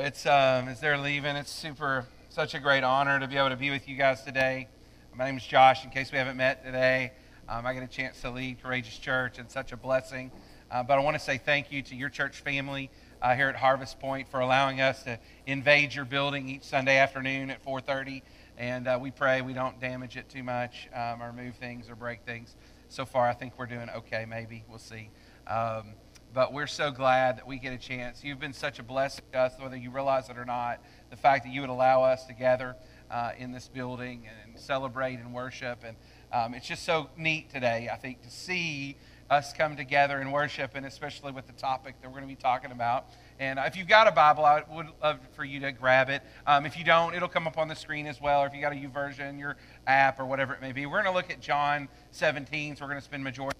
It's um, as they're leaving, it's super, such a great honor to be able to be with you guys today. My name is Josh. In case we haven't met today, um, I get a chance to lead Courageous Church, and such a blessing. Uh, but I want to say thank you to your church family uh, here at Harvest Point for allowing us to invade your building each Sunday afternoon at 4:30. And uh, we pray we don't damage it too much, um, or move things, or break things. So far, I think we're doing okay. Maybe we'll see. Um, but we're so glad that we get a chance. You've been such a blessing to us, whether you realize it or not. The fact that you would allow us to gather uh, in this building and celebrate and worship. And um, it's just so neat today, I think, to see us come together and worship, and especially with the topic that we're going to be talking about. And if you've got a Bible, I would love for you to grab it. Um, if you don't, it'll come up on the screen as well, or if you got a YouVersion, your app, or whatever it may be. We're going to look at John 17, so we're going to spend majority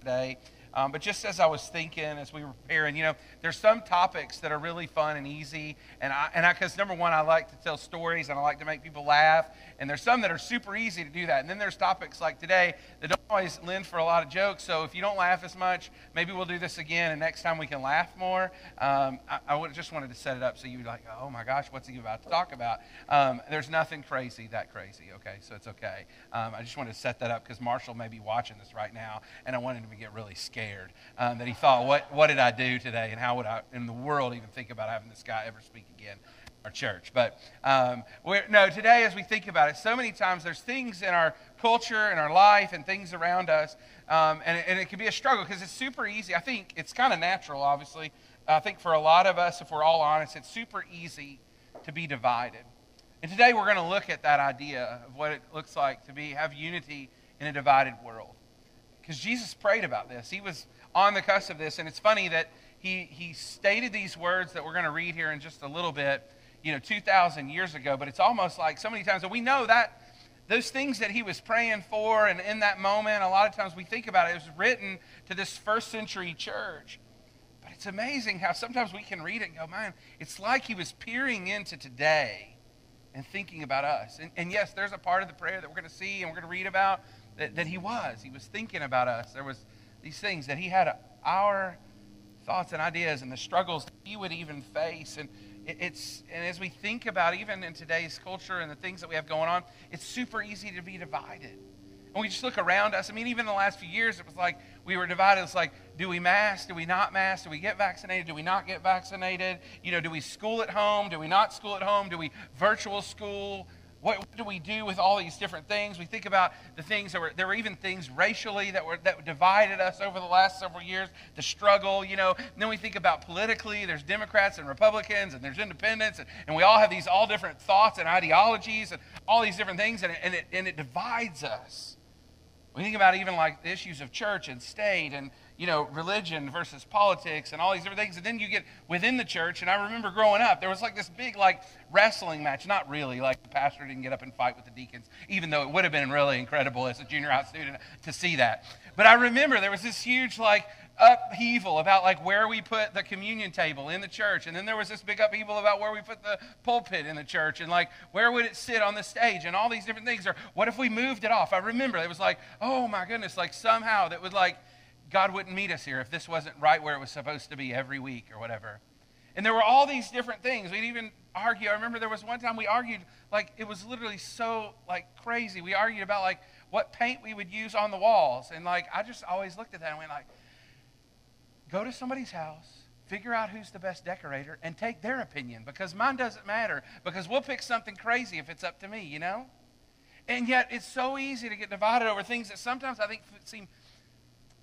today. Um, but just as I was thinking, as we were preparing, you know, there's some topics that are really fun and easy. And I, and I, because number one, I like to tell stories and I like to make people laugh. And there's some that are super easy to do that. And then there's topics like today that don't always lend for a lot of jokes. So if you don't laugh as much, maybe we'll do this again. And next time we can laugh more. Um, I, I just wanted to set it up so you'd be like, oh my gosh, what's he about to talk about? Um, there's nothing crazy that crazy. Okay, so it's okay. Um, I just wanted to set that up because Marshall may be watching this right now, and I wanted him to get really scared um, that he thought, what what did I do today, and how would I in the world even think about having this guy ever speak again? our church. But um, no, today as we think about it, so many times there's things in our culture and our life and things around us, um, and, and, it can be a struggle because it's super easy. I think it's kind of natural, obviously. I think for a lot of us, if we're all honest, it's super easy to be divided. And today we're going to look at that idea of what it looks like to be have unity in a divided world. Because Jesus prayed about this. He was on the cusp of this, and it's funny that he, he stated these words that we're going to read here in just a little bit you know, 2,000 years ago, but it's almost like so many times, we know that those things that he was praying for, and in that moment, a lot of times we think about it, it was written to this first century church. But it's amazing how sometimes we can read it and go, man, it's like he was peering into today and thinking about us. And, and yes, there's a part of the prayer that we're going to see and we're going to read about that, that he was. He was thinking about us. There was these things that he had our thoughts and ideas and the struggles that he would even face. And it's and as we think about even in today's culture and the things that we have going on, it's super easy to be divided. And we just look around us. I mean, even in the last few years, it was like we were divided. It's like, do we mask? Do we not mask? Do we get vaccinated? Do we not get vaccinated? You know, do we school at home? Do we not school at home? Do we virtual school? What, do we do with all these different things? We think about the things that were, there were even things racially that were, that divided us over the last several years, the struggle, you know. And then we think about politically, there's Democrats and Republicans and there's independents, and, and we all have these all different thoughts and ideologies and all these different things, and, and, it, and it divides us. We think about even like the issues of church and state and you know, religion versus politics and all these different things. And then you get within the church. And I remember growing up, there was like this big, like, wrestling match. Not really, like, the pastor didn't get up and fight with the deacons, even though it would have been really incredible as a junior high student to see that. But I remember there was this huge, like, upheaval about like where we put the communion table in the church and then there was this big upheaval about where we put the pulpit in the church and like where would it sit on the stage and all these different things or what if we moved it off i remember it was like oh my goodness like somehow that would like God wouldn't meet us here if this wasn't right where it was supposed to be every week or whatever. And there were all these different things. We'd even argue. I remember there was one time we argued, like, it was literally so, like, crazy. We argued about, like, what paint we would use on the walls. And, like, I just always looked at that and went, like, go to somebody's house, figure out who's the best decorator, and take their opinion because mine doesn't matter because we'll pick something crazy if it's up to me, you know? And yet, it's so easy to get divided over things that sometimes I think seem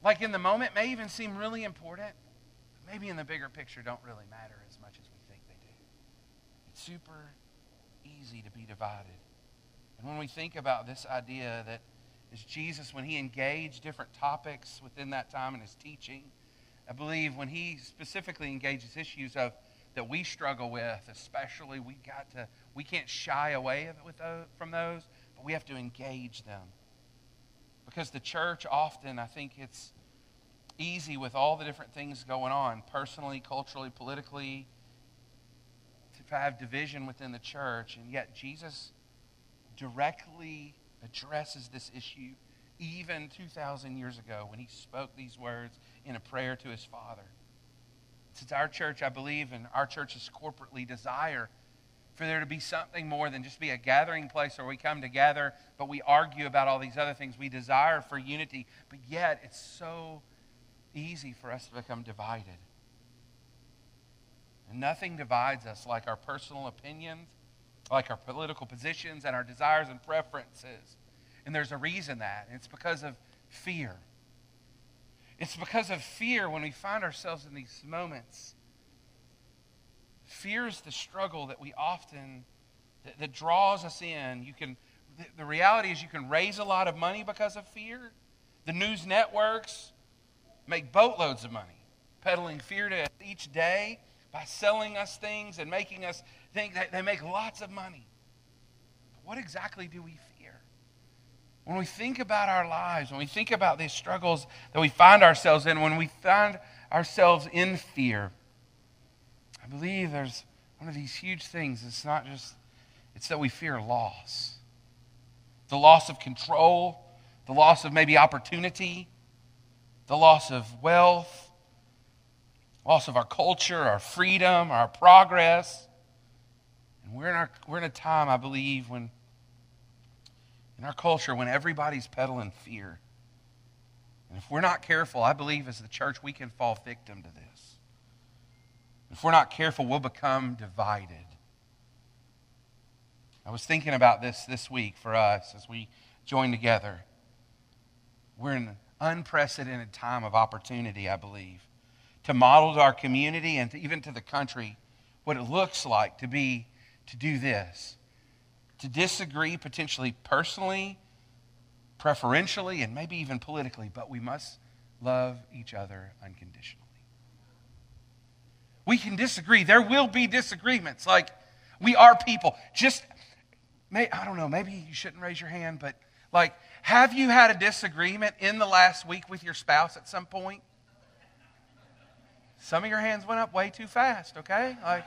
like in the moment may even seem really important, but maybe in the bigger picture don't really matter as much as we think they do. It's super easy to be divided. And when we think about this idea that is Jesus, when he engaged different topics within that time in his teaching, I believe when he specifically engages issues of that we struggle with, especially we got to we can't shy away with those, from those, but we have to engage them. Because the church often, I think it's easy with all the different things going on, personally, culturally, politically, to have division within the church. And yet, Jesus directly addresses this issue even 2,000 years ago when he spoke these words in a prayer to his Father. Since our church, I believe, and our churches corporately desire for there to be something more than just be a gathering place where we come together, but we argue about all these other things. We desire for unity, but yet it's so easy for us to become divided. And nothing divides us like our personal opinions, like our political positions, and our desires and preferences. And there's a reason that. It's because of fear. It's because of fear when we find ourselves in these moments. Fear is the struggle that we often, that, that draws us in. You can, the, the reality is you can raise a lot of money because of fear. The news networks make boatloads of money peddling fear to us each day by selling us things and making us think that they make lots of money. But what exactly do we? When we think about our lives, when we think about these struggles that we find ourselves in, when we find ourselves in fear, I believe there's one of these huge things. It's not just, it's that we fear loss. The loss of control, the loss of maybe opportunity, the loss of wealth, loss of our culture, our freedom, our progress. And we're in, our, we're in a time, I believe, when in our culture, when everybody's peddling fear. And if we're not careful, I believe as the church, we can fall victim to this. If we're not careful, we'll become divided. I was thinking about this this week for us as we join together. We're in an unprecedented time of opportunity, I believe to model to our community and to, even to the country what it looks like to be to do this to disagree potentially personally preferentially and maybe even politically but we must love each other unconditionally. We can disagree. There will be disagreements. Like we are people. Just may, i don't know maybe you shouldn't raise your hand but like have you had a disagreement in the last week with your spouse at some point? Some of your hands went up way too fast, okay? Like,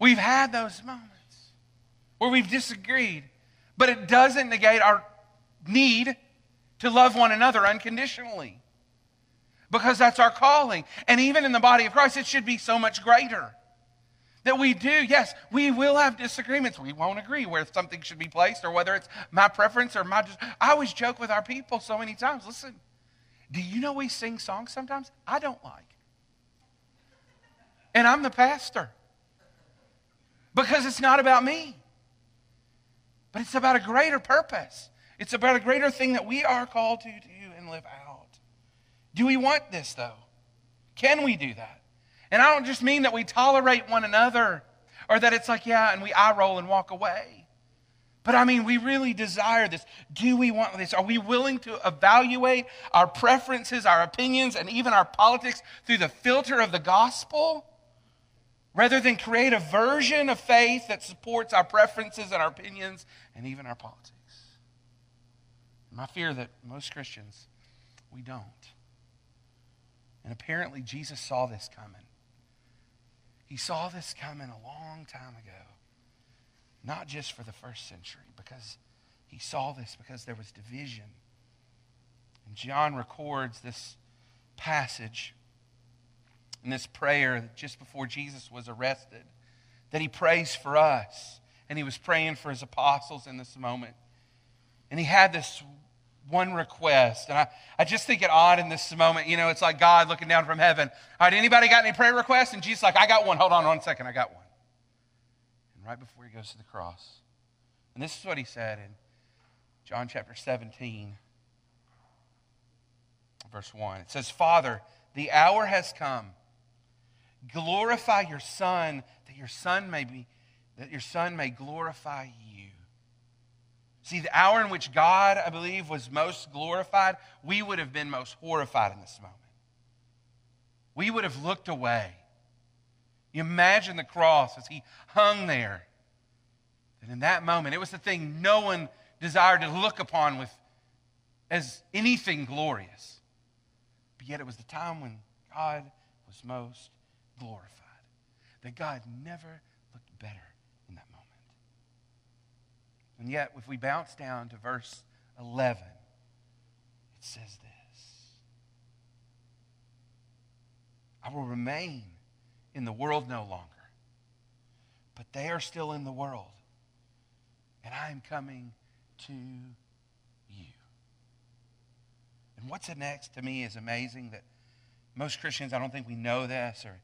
we've had those moments where we've disagreed, but it doesn't negate our need to love one another unconditionally because that's our calling. And even in the body of Christ, it should be so much greater. That we do, yes, we will have disagreements. We won't agree where something should be placed or whether it's my preference or my. I always joke with our people so many times. Listen, do you know we sing songs sometimes I don't like? And I'm the pastor. Because it's not about me, but it's about a greater purpose. It's about a greater thing that we are called to do and live out. Do we want this, though? Can we do that? And I don't just mean that we tolerate one another or that it's like, yeah, and we eye roll and walk away. But I mean, we really desire this. Do we want this? Are we willing to evaluate our preferences, our opinions, and even our politics through the filter of the gospel? Rather than create a version of faith that supports our preferences and our opinions and even our politics. My fear that most Christians, we don't. And apparently, Jesus saw this coming. He saw this coming a long time ago not just for the first century, because he saw this because there was division. And John records this passage in this prayer just before Jesus was arrested that he prays for us. And he was praying for his apostles in this moment. And he had this one request. And I, I just think it odd in this moment. You know, it's like God looking down from heaven. All right, anybody got any prayer requests? And Jesus like, I got one. Hold on one second. I got one And right before he goes to the cross. And this is what he said in John chapter 17, verse 1. It says, Father, the hour has come. Glorify your Son, that your Son may be, that your Son may glorify you. See, the hour in which God, I believe, was most glorified, we would have been most horrified in this moment. We would have looked away. You imagine the cross as he hung there. And in that moment, it was the thing no one desired to look upon with as anything glorious. But yet it was the time when God was most glorified. That God never looked better in that moment. And yet, if we bounce down to verse 11, it says this I will remain in the world no longer. But they are still in the world. And I am coming to you. And what's next to me is amazing that most Christians, I don't think we know this. Or,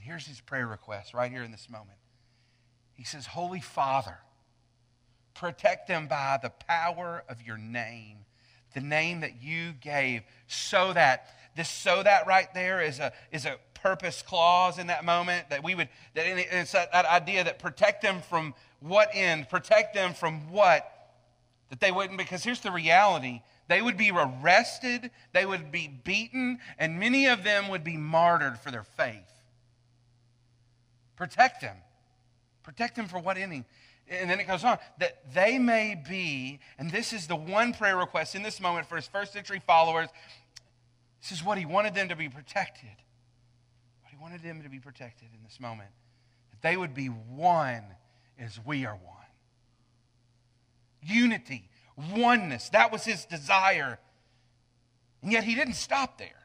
and here's his prayer request right here in this moment. He says, Holy Father, protect them by the power of your name, the name that you gave, so that this so that right there is a, is a purpose clause in that moment that we would, that it's that, that idea that protect them from what end? Protect them from what? That they wouldn't, because here's the reality they would be arrested, they would be beaten, and many of them would be martyred for their faith. Protect them. Protect them for what ending? And then it goes on that they may be, and this is the one prayer request in this moment for his first century followers. This is what he wanted them to be protected. What he wanted them to be protected in this moment. That they would be one as we are one. Unity, oneness. That was his desire. And yet he didn't stop there.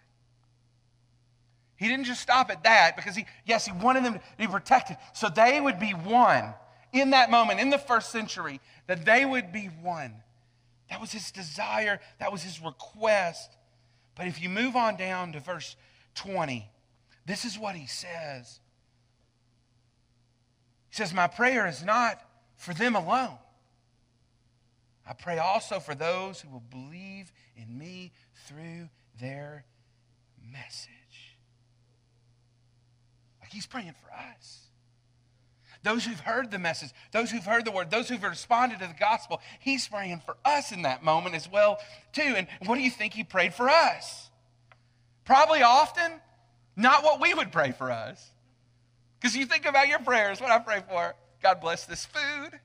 He didn't just stop at that because he, yes, he wanted them to be protected. So they would be one in that moment, in the first century, that they would be one. That was his desire, that was his request. But if you move on down to verse 20, this is what he says. He says, My prayer is not for them alone. I pray also for those who will believe in me through their message. Like he's praying for us. Those who've heard the message, those who've heard the word, those who've responded to the gospel, he's praying for us in that moment as well, too. And what do you think he prayed for us? Probably often, not what we would pray for us. Because you think about your prayers, what I pray for. God bless this food.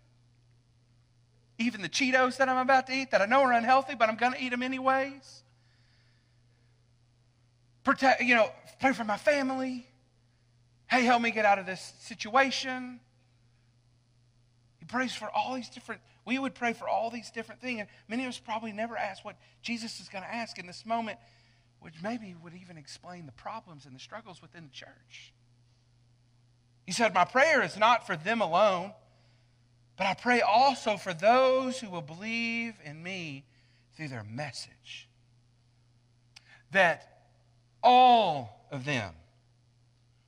Even the Cheetos that I'm about to eat that I know are unhealthy, but I'm going to eat them anyways. Protect, you know, pray for my family. Hey, help me get out of this situation. He prays for all these different, we would pray for all these different things. And many of us probably never ask what Jesus is going to ask in this moment, which maybe would even explain the problems and the struggles within the church. He said, My prayer is not for them alone, but I pray also for those who will believe in me through their message. That all of them,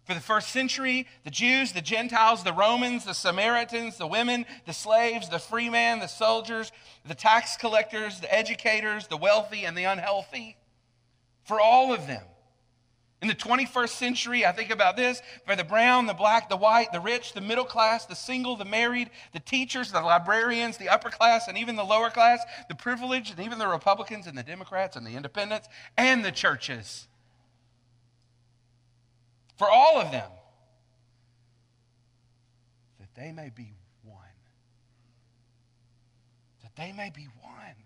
for the first century, the Jews, the Gentiles, the Romans, the Samaritans, the women, the slaves, the free man, the soldiers, the tax collectors, the educators, the wealthy, and the unhealthy, for all of them, in the 21st century, I think about this for the brown, the black, the white, the rich, the middle class, the single, the married, the teachers, the librarians, the upper class, and even the lower class, the privileged, and even the Republicans and the Democrats and the independents, and the churches. For all of them, that they may be one. That they may be one.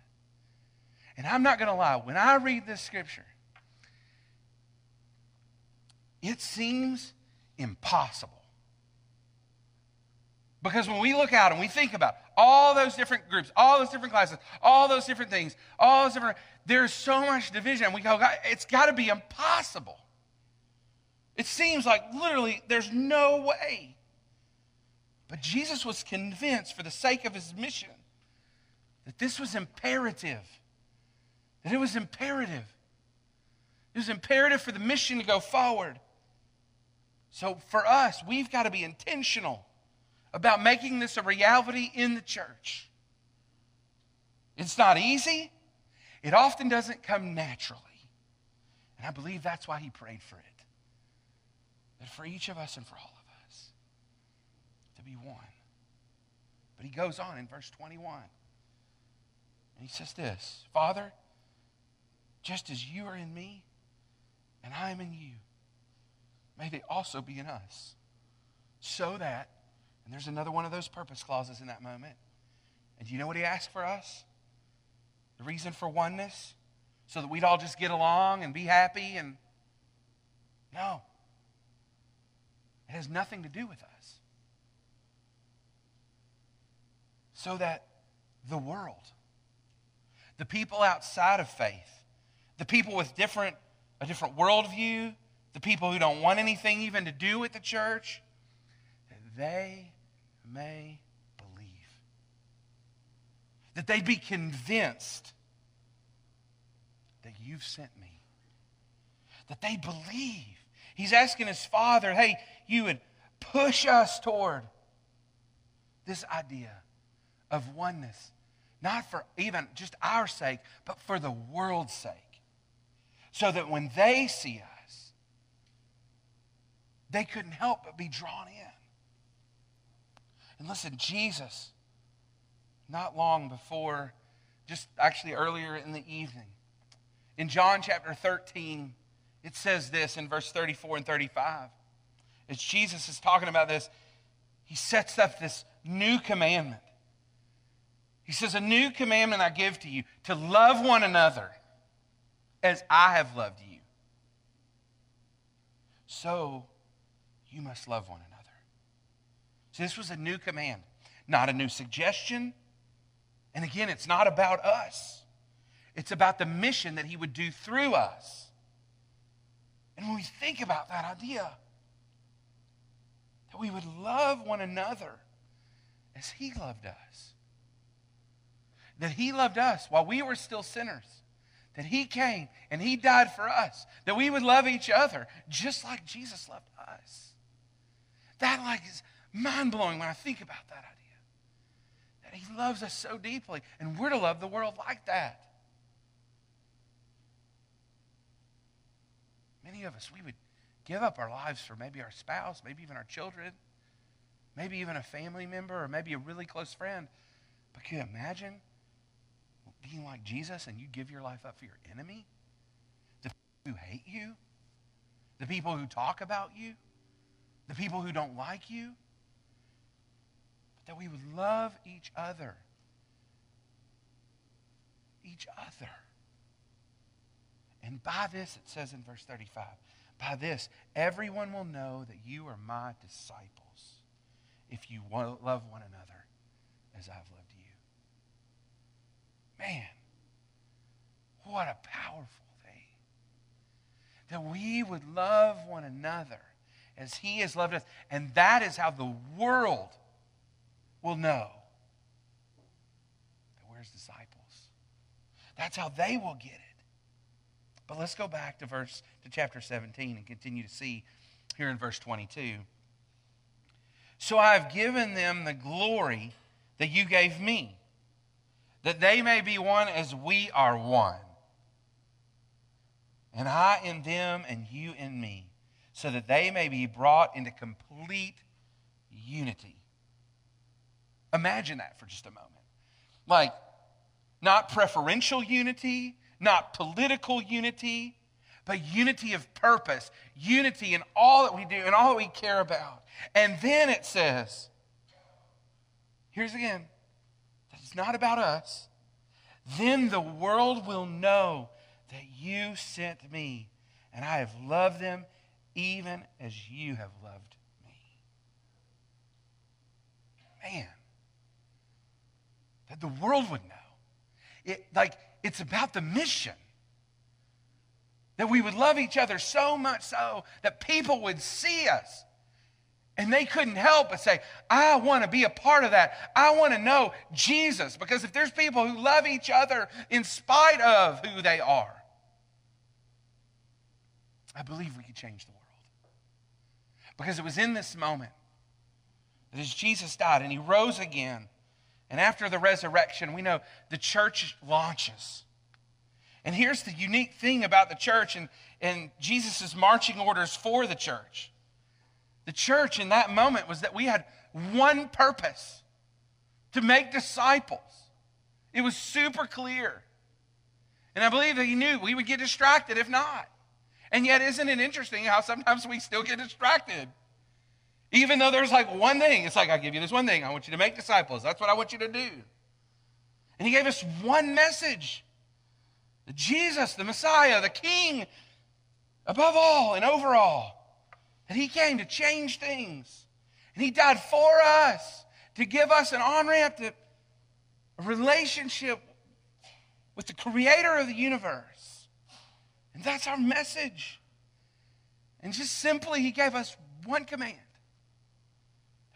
And I'm not going to lie, when I read this scripture, it seems impossible. Because when we look out and we think about all those different groups, all those different classes, all those different things, all those different, there's so much division. We go, it's got to be impossible. It seems like literally there's no way. But Jesus was convinced for the sake of his mission that this was imperative. That it was imperative. It was imperative for the mission to go forward. So for us, we've got to be intentional about making this a reality in the church. It's not easy, it often doesn't come naturally. And I believe that's why he prayed for it. For each of us and for all of us to be one. But he goes on in verse 21. And he says this Father, just as you are in me and I am in you, may they also be in us. So that, and there's another one of those purpose clauses in that moment. And do you know what he asked for us? The reason for oneness? So that we'd all just get along and be happy and. No. It has nothing to do with us. So that the world, the people outside of faith, the people with different, a different worldview, the people who don't want anything even to do with the church, that they may believe. That they'd be convinced that you've sent me. That they believe. He's asking his father, hey, you would push us toward this idea of oneness, not for even just our sake, but for the world's sake. So that when they see us, they couldn't help but be drawn in. And listen, Jesus, not long before, just actually earlier in the evening, in John chapter 13, it says this in verse 34 and 35. As Jesus is talking about this, he sets up this new commandment. He says, A new commandment I give to you to love one another as I have loved you. So you must love one another. So this was a new command, not a new suggestion. And again, it's not about us, it's about the mission that he would do through us. And when we think about that idea, that we would love one another as he loved us, that he loved us while we were still sinners, that he came and he died for us, that we would love each other just like Jesus loved us. That like is mind blowing when I think about that idea. That He loves us so deeply, and we're to love the world like that. Many of us, we would give up our lives for maybe our spouse, maybe even our children, maybe even a family member, or maybe a really close friend. But can you imagine being like Jesus and you give your life up for your enemy? The people who hate you? The people who talk about you? The people who don't like you? But that we would love each other. Each other. And by this, it says in verse 35, by this, everyone will know that you are my disciples if you love one another as I've loved you. Man, what a powerful thing. That we would love one another as he has loved us. And that is how the world will know that we're his disciples. That's how they will get it. But let's go back to verse to chapter 17 and continue to see here in verse 22. So I have given them the glory that you gave me, that they may be one as we are one. And I in them and you in me, so that they may be brought into complete unity. Imagine that for just a moment. Like, not preferential unity, not political unity, but unity of purpose, unity in all that we do and all that we care about. And then it says, here's again, it's not about us. Then the world will know that you sent me, and I have loved them even as you have loved me. Man, that the world would know. It, like, it's about the mission. That we would love each other so much so that people would see us and they couldn't help but say, I want to be a part of that. I want to know Jesus. Because if there's people who love each other in spite of who they are, I believe we could change the world. Because it was in this moment that as Jesus died and he rose again, and after the resurrection, we know the church launches. And here's the unique thing about the church and, and Jesus' marching orders for the church. The church in that moment was that we had one purpose to make disciples. It was super clear. And I believe that he knew we would get distracted if not. And yet, isn't it interesting how sometimes we still get distracted? Even though there's like one thing, it's like, I give you this one thing. I want you to make disciples. That's what I want you to do. And he gave us one message Jesus, the Messiah, the King, above all and over all. That he came to change things. And he died for us to give us an on ramp to a relationship with the creator of the universe. And that's our message. And just simply, he gave us one command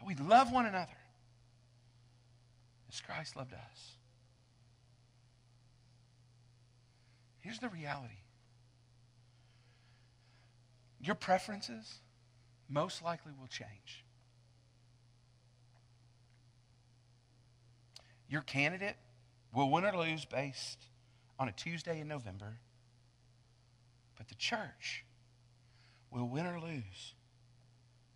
that we love one another as Christ loved us. Here's the reality your preferences most likely will change. Your candidate will win or lose based on a Tuesday in November, but the church will win or lose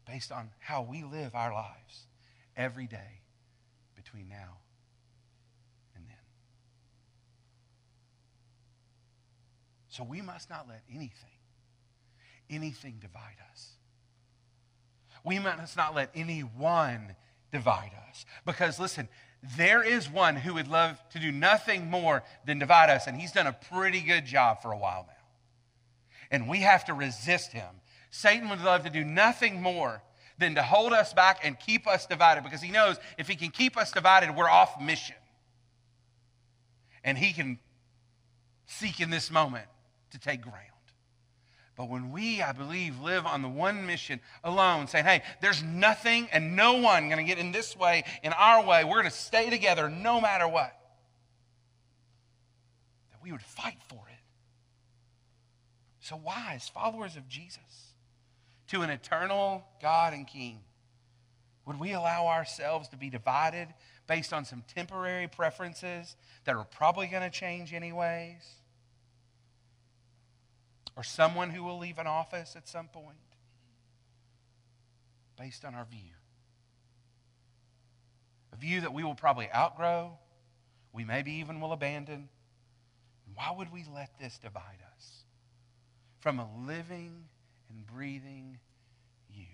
based on how we live our lives every day between now and then. So we must not let anything, anything divide us. We must not let anyone divide us. Because listen, there is one who would love to do nothing more than divide us, and he's done a pretty good job for a while now. And we have to resist him. Satan would love to do nothing more than to hold us back and keep us divided because he knows if he can keep us divided, we're off mission. And he can seek in this moment to take ground. But when we, I believe, live on the one mission alone, saying, hey, there's nothing and no one going to get in this way, in our way, we're going to stay together no matter what, that we would fight for it. So, as followers of Jesus, to an eternal God and King, would we allow ourselves to be divided based on some temporary preferences that are probably going to change anyways? or someone who will leave an office at some point based on our view. A view that we will probably outgrow, we maybe even will abandon. Why would we let this divide us from a living and breathing you?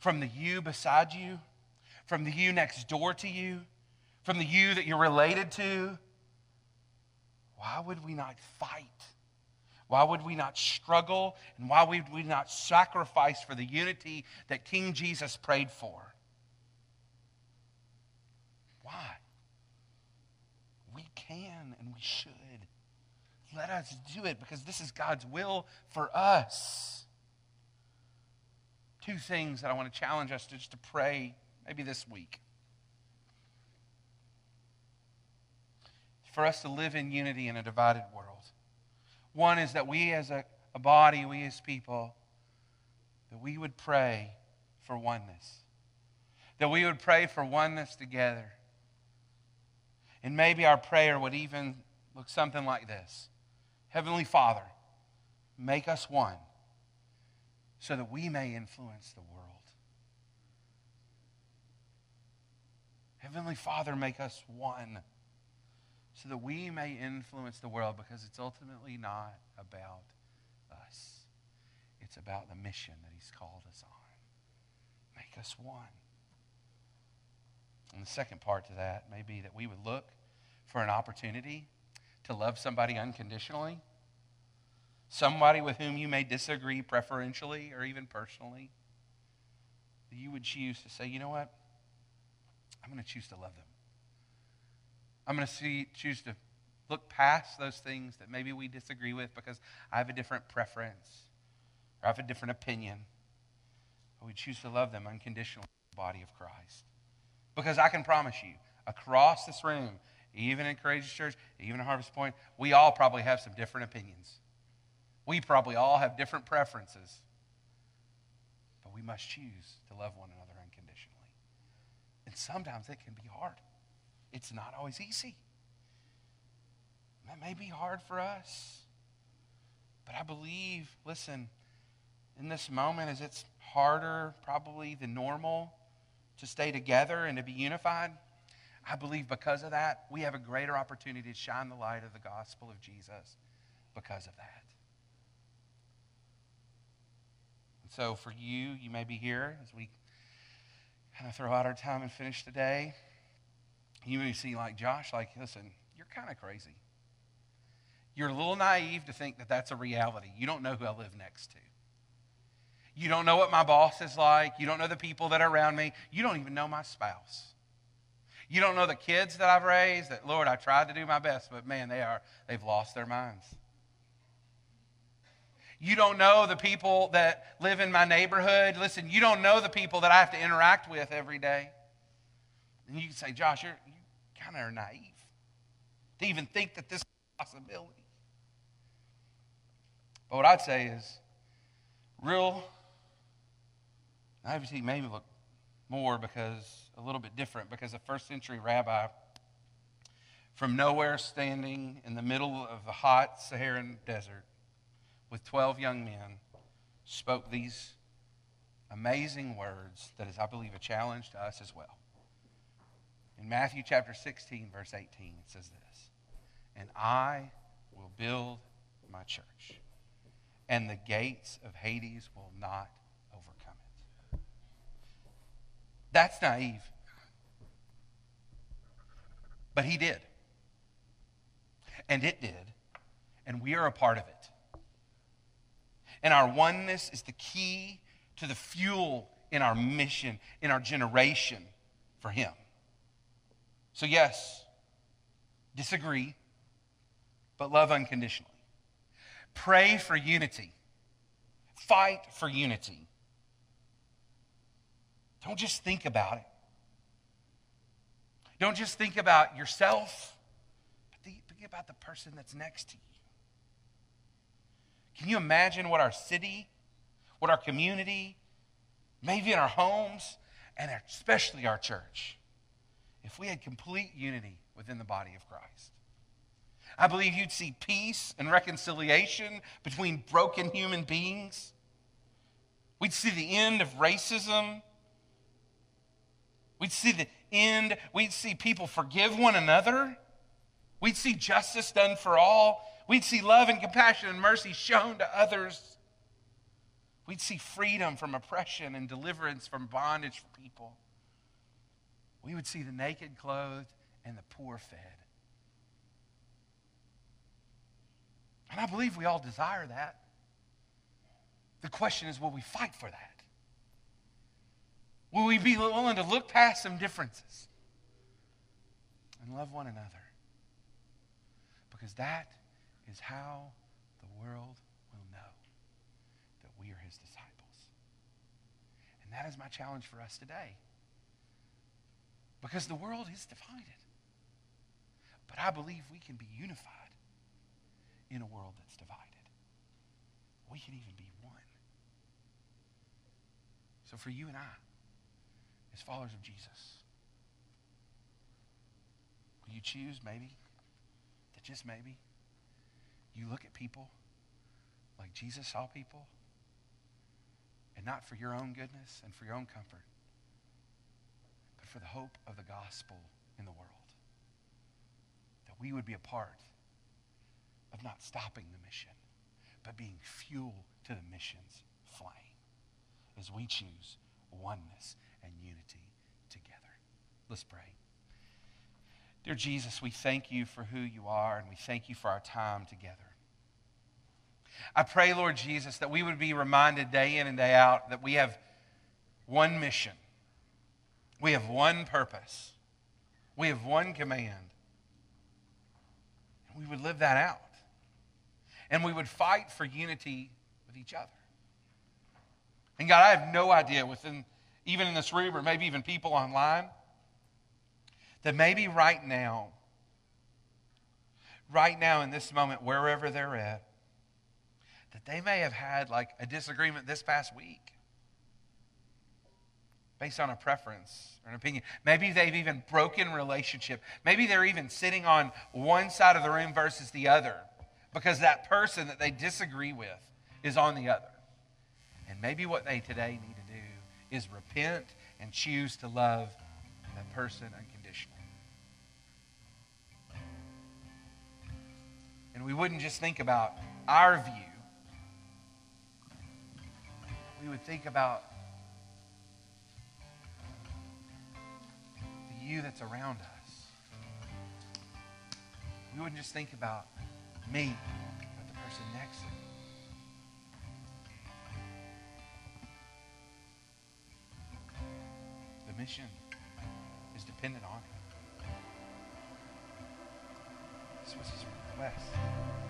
From the you beside you, from the you next door to you, from the you that you're related to. Why would we not fight? Why would we not struggle? And why would we not sacrifice for the unity that King Jesus prayed for? Why? We can and we should. Let us do it because this is God's will for us. Two things that I want to challenge us to just to pray maybe this week. For us to live in unity in a divided world. One is that we as a, a body, we as people, that we would pray for oneness. That we would pray for oneness together. And maybe our prayer would even look something like this Heavenly Father, make us one so that we may influence the world. Heavenly Father, make us one so that we may influence the world because it's ultimately not about us. It's about the mission that He's called us on. Make us one. And the second part to that may be that we would look for an opportunity to love somebody unconditionally, somebody with whom you may disagree preferentially or even personally. You would choose to say, you know what? I'm going to choose to love them. I'm going to see, choose to look past those things that maybe we disagree with because I have a different preference or I have a different opinion. But we choose to love them unconditionally, the body of Christ. Because I can promise you, across this room, even in Courageous Church, even at Harvest Point, we all probably have some different opinions. We probably all have different preferences. But we must choose to love one another unconditionally. And sometimes it can be hard. It's not always easy. That may be hard for us. But I believe, listen, in this moment, as it's harder probably than normal to stay together and to be unified, I believe because of that, we have a greater opportunity to shine the light of the gospel of Jesus because of that. And so for you, you may be here as we kind of throw out our time and finish the day. You may see, like Josh, like, listen, you're kind of crazy. You're a little naive to think that that's a reality. You don't know who I live next to. You don't know what my boss is like. You don't know the people that are around me. You don't even know my spouse. You don't know the kids that I've raised that, Lord, I tried to do my best, but man, they are, they've lost their minds. You don't know the people that live in my neighborhood. Listen, you don't know the people that I have to interact with every day. And you can say, Josh, you're, you kind of are naive to even think that this is a possibility. But what I'd say is, real naivety may look more because a little bit different because a first century rabbi from nowhere standing in the middle of the hot Saharan desert with 12 young men spoke these amazing words that is, I believe, a challenge to us as well. In Matthew chapter 16, verse 18, it says this And I will build my church, and the gates of Hades will not overcome it. That's naive. But he did. And it did. And we are a part of it. And our oneness is the key to the fuel in our mission, in our generation for Him. So, yes, disagree, but love unconditionally. Pray for unity, fight for unity. Don't just think about it. Don't just think about yourself, but think about the person that's next to you. Can you imagine what our city, what our community, maybe in our homes, and especially our church, if we had complete unity within the body of Christ? I believe you'd see peace and reconciliation between broken human beings. We'd see the end of racism. We'd see the end. We'd see people forgive one another. We'd see justice done for all. We'd see love and compassion and mercy shown to others. We'd see freedom from oppression and deliverance from bondage for people. We would see the naked clothed and the poor fed. And I believe we all desire that. The question is will we fight for that? Will we be willing to look past some differences and love one another? Because that is how the world will know that we are his disciples. And that is my challenge for us today. Because the world is divided. But I believe we can be unified in a world that's divided. We can even be one. So for you and I, as followers of Jesus, will you choose maybe, that just maybe, you look at people like Jesus saw people, and not for your own goodness and for your own comfort, but for the hope of the gospel in the world. That we would be a part of not stopping the mission, but being fuel to the mission's flame as we choose oneness and unity together. Let's pray. Dear Jesus, we thank you for who you are and we thank you for our time together. I pray, Lord Jesus, that we would be reminded day in and day out that we have one mission, we have one purpose, we have one command. And we would live that out. And we would fight for unity with each other. And God, I have no idea within, even in this room, or maybe even people online, that maybe right now, right now in this moment, wherever they're at, that they may have had like a disagreement this past week based on a preference or an opinion. Maybe they've even broken relationship. Maybe they're even sitting on one side of the room versus the other because that person that they disagree with is on the other. And maybe what they today need is repent and choose to love that person unconditionally. and we wouldn't just think about our view, we would think about the you that's around us. We wouldn't just think about me, but the person next to me. Mission is dependent on it. This was his request.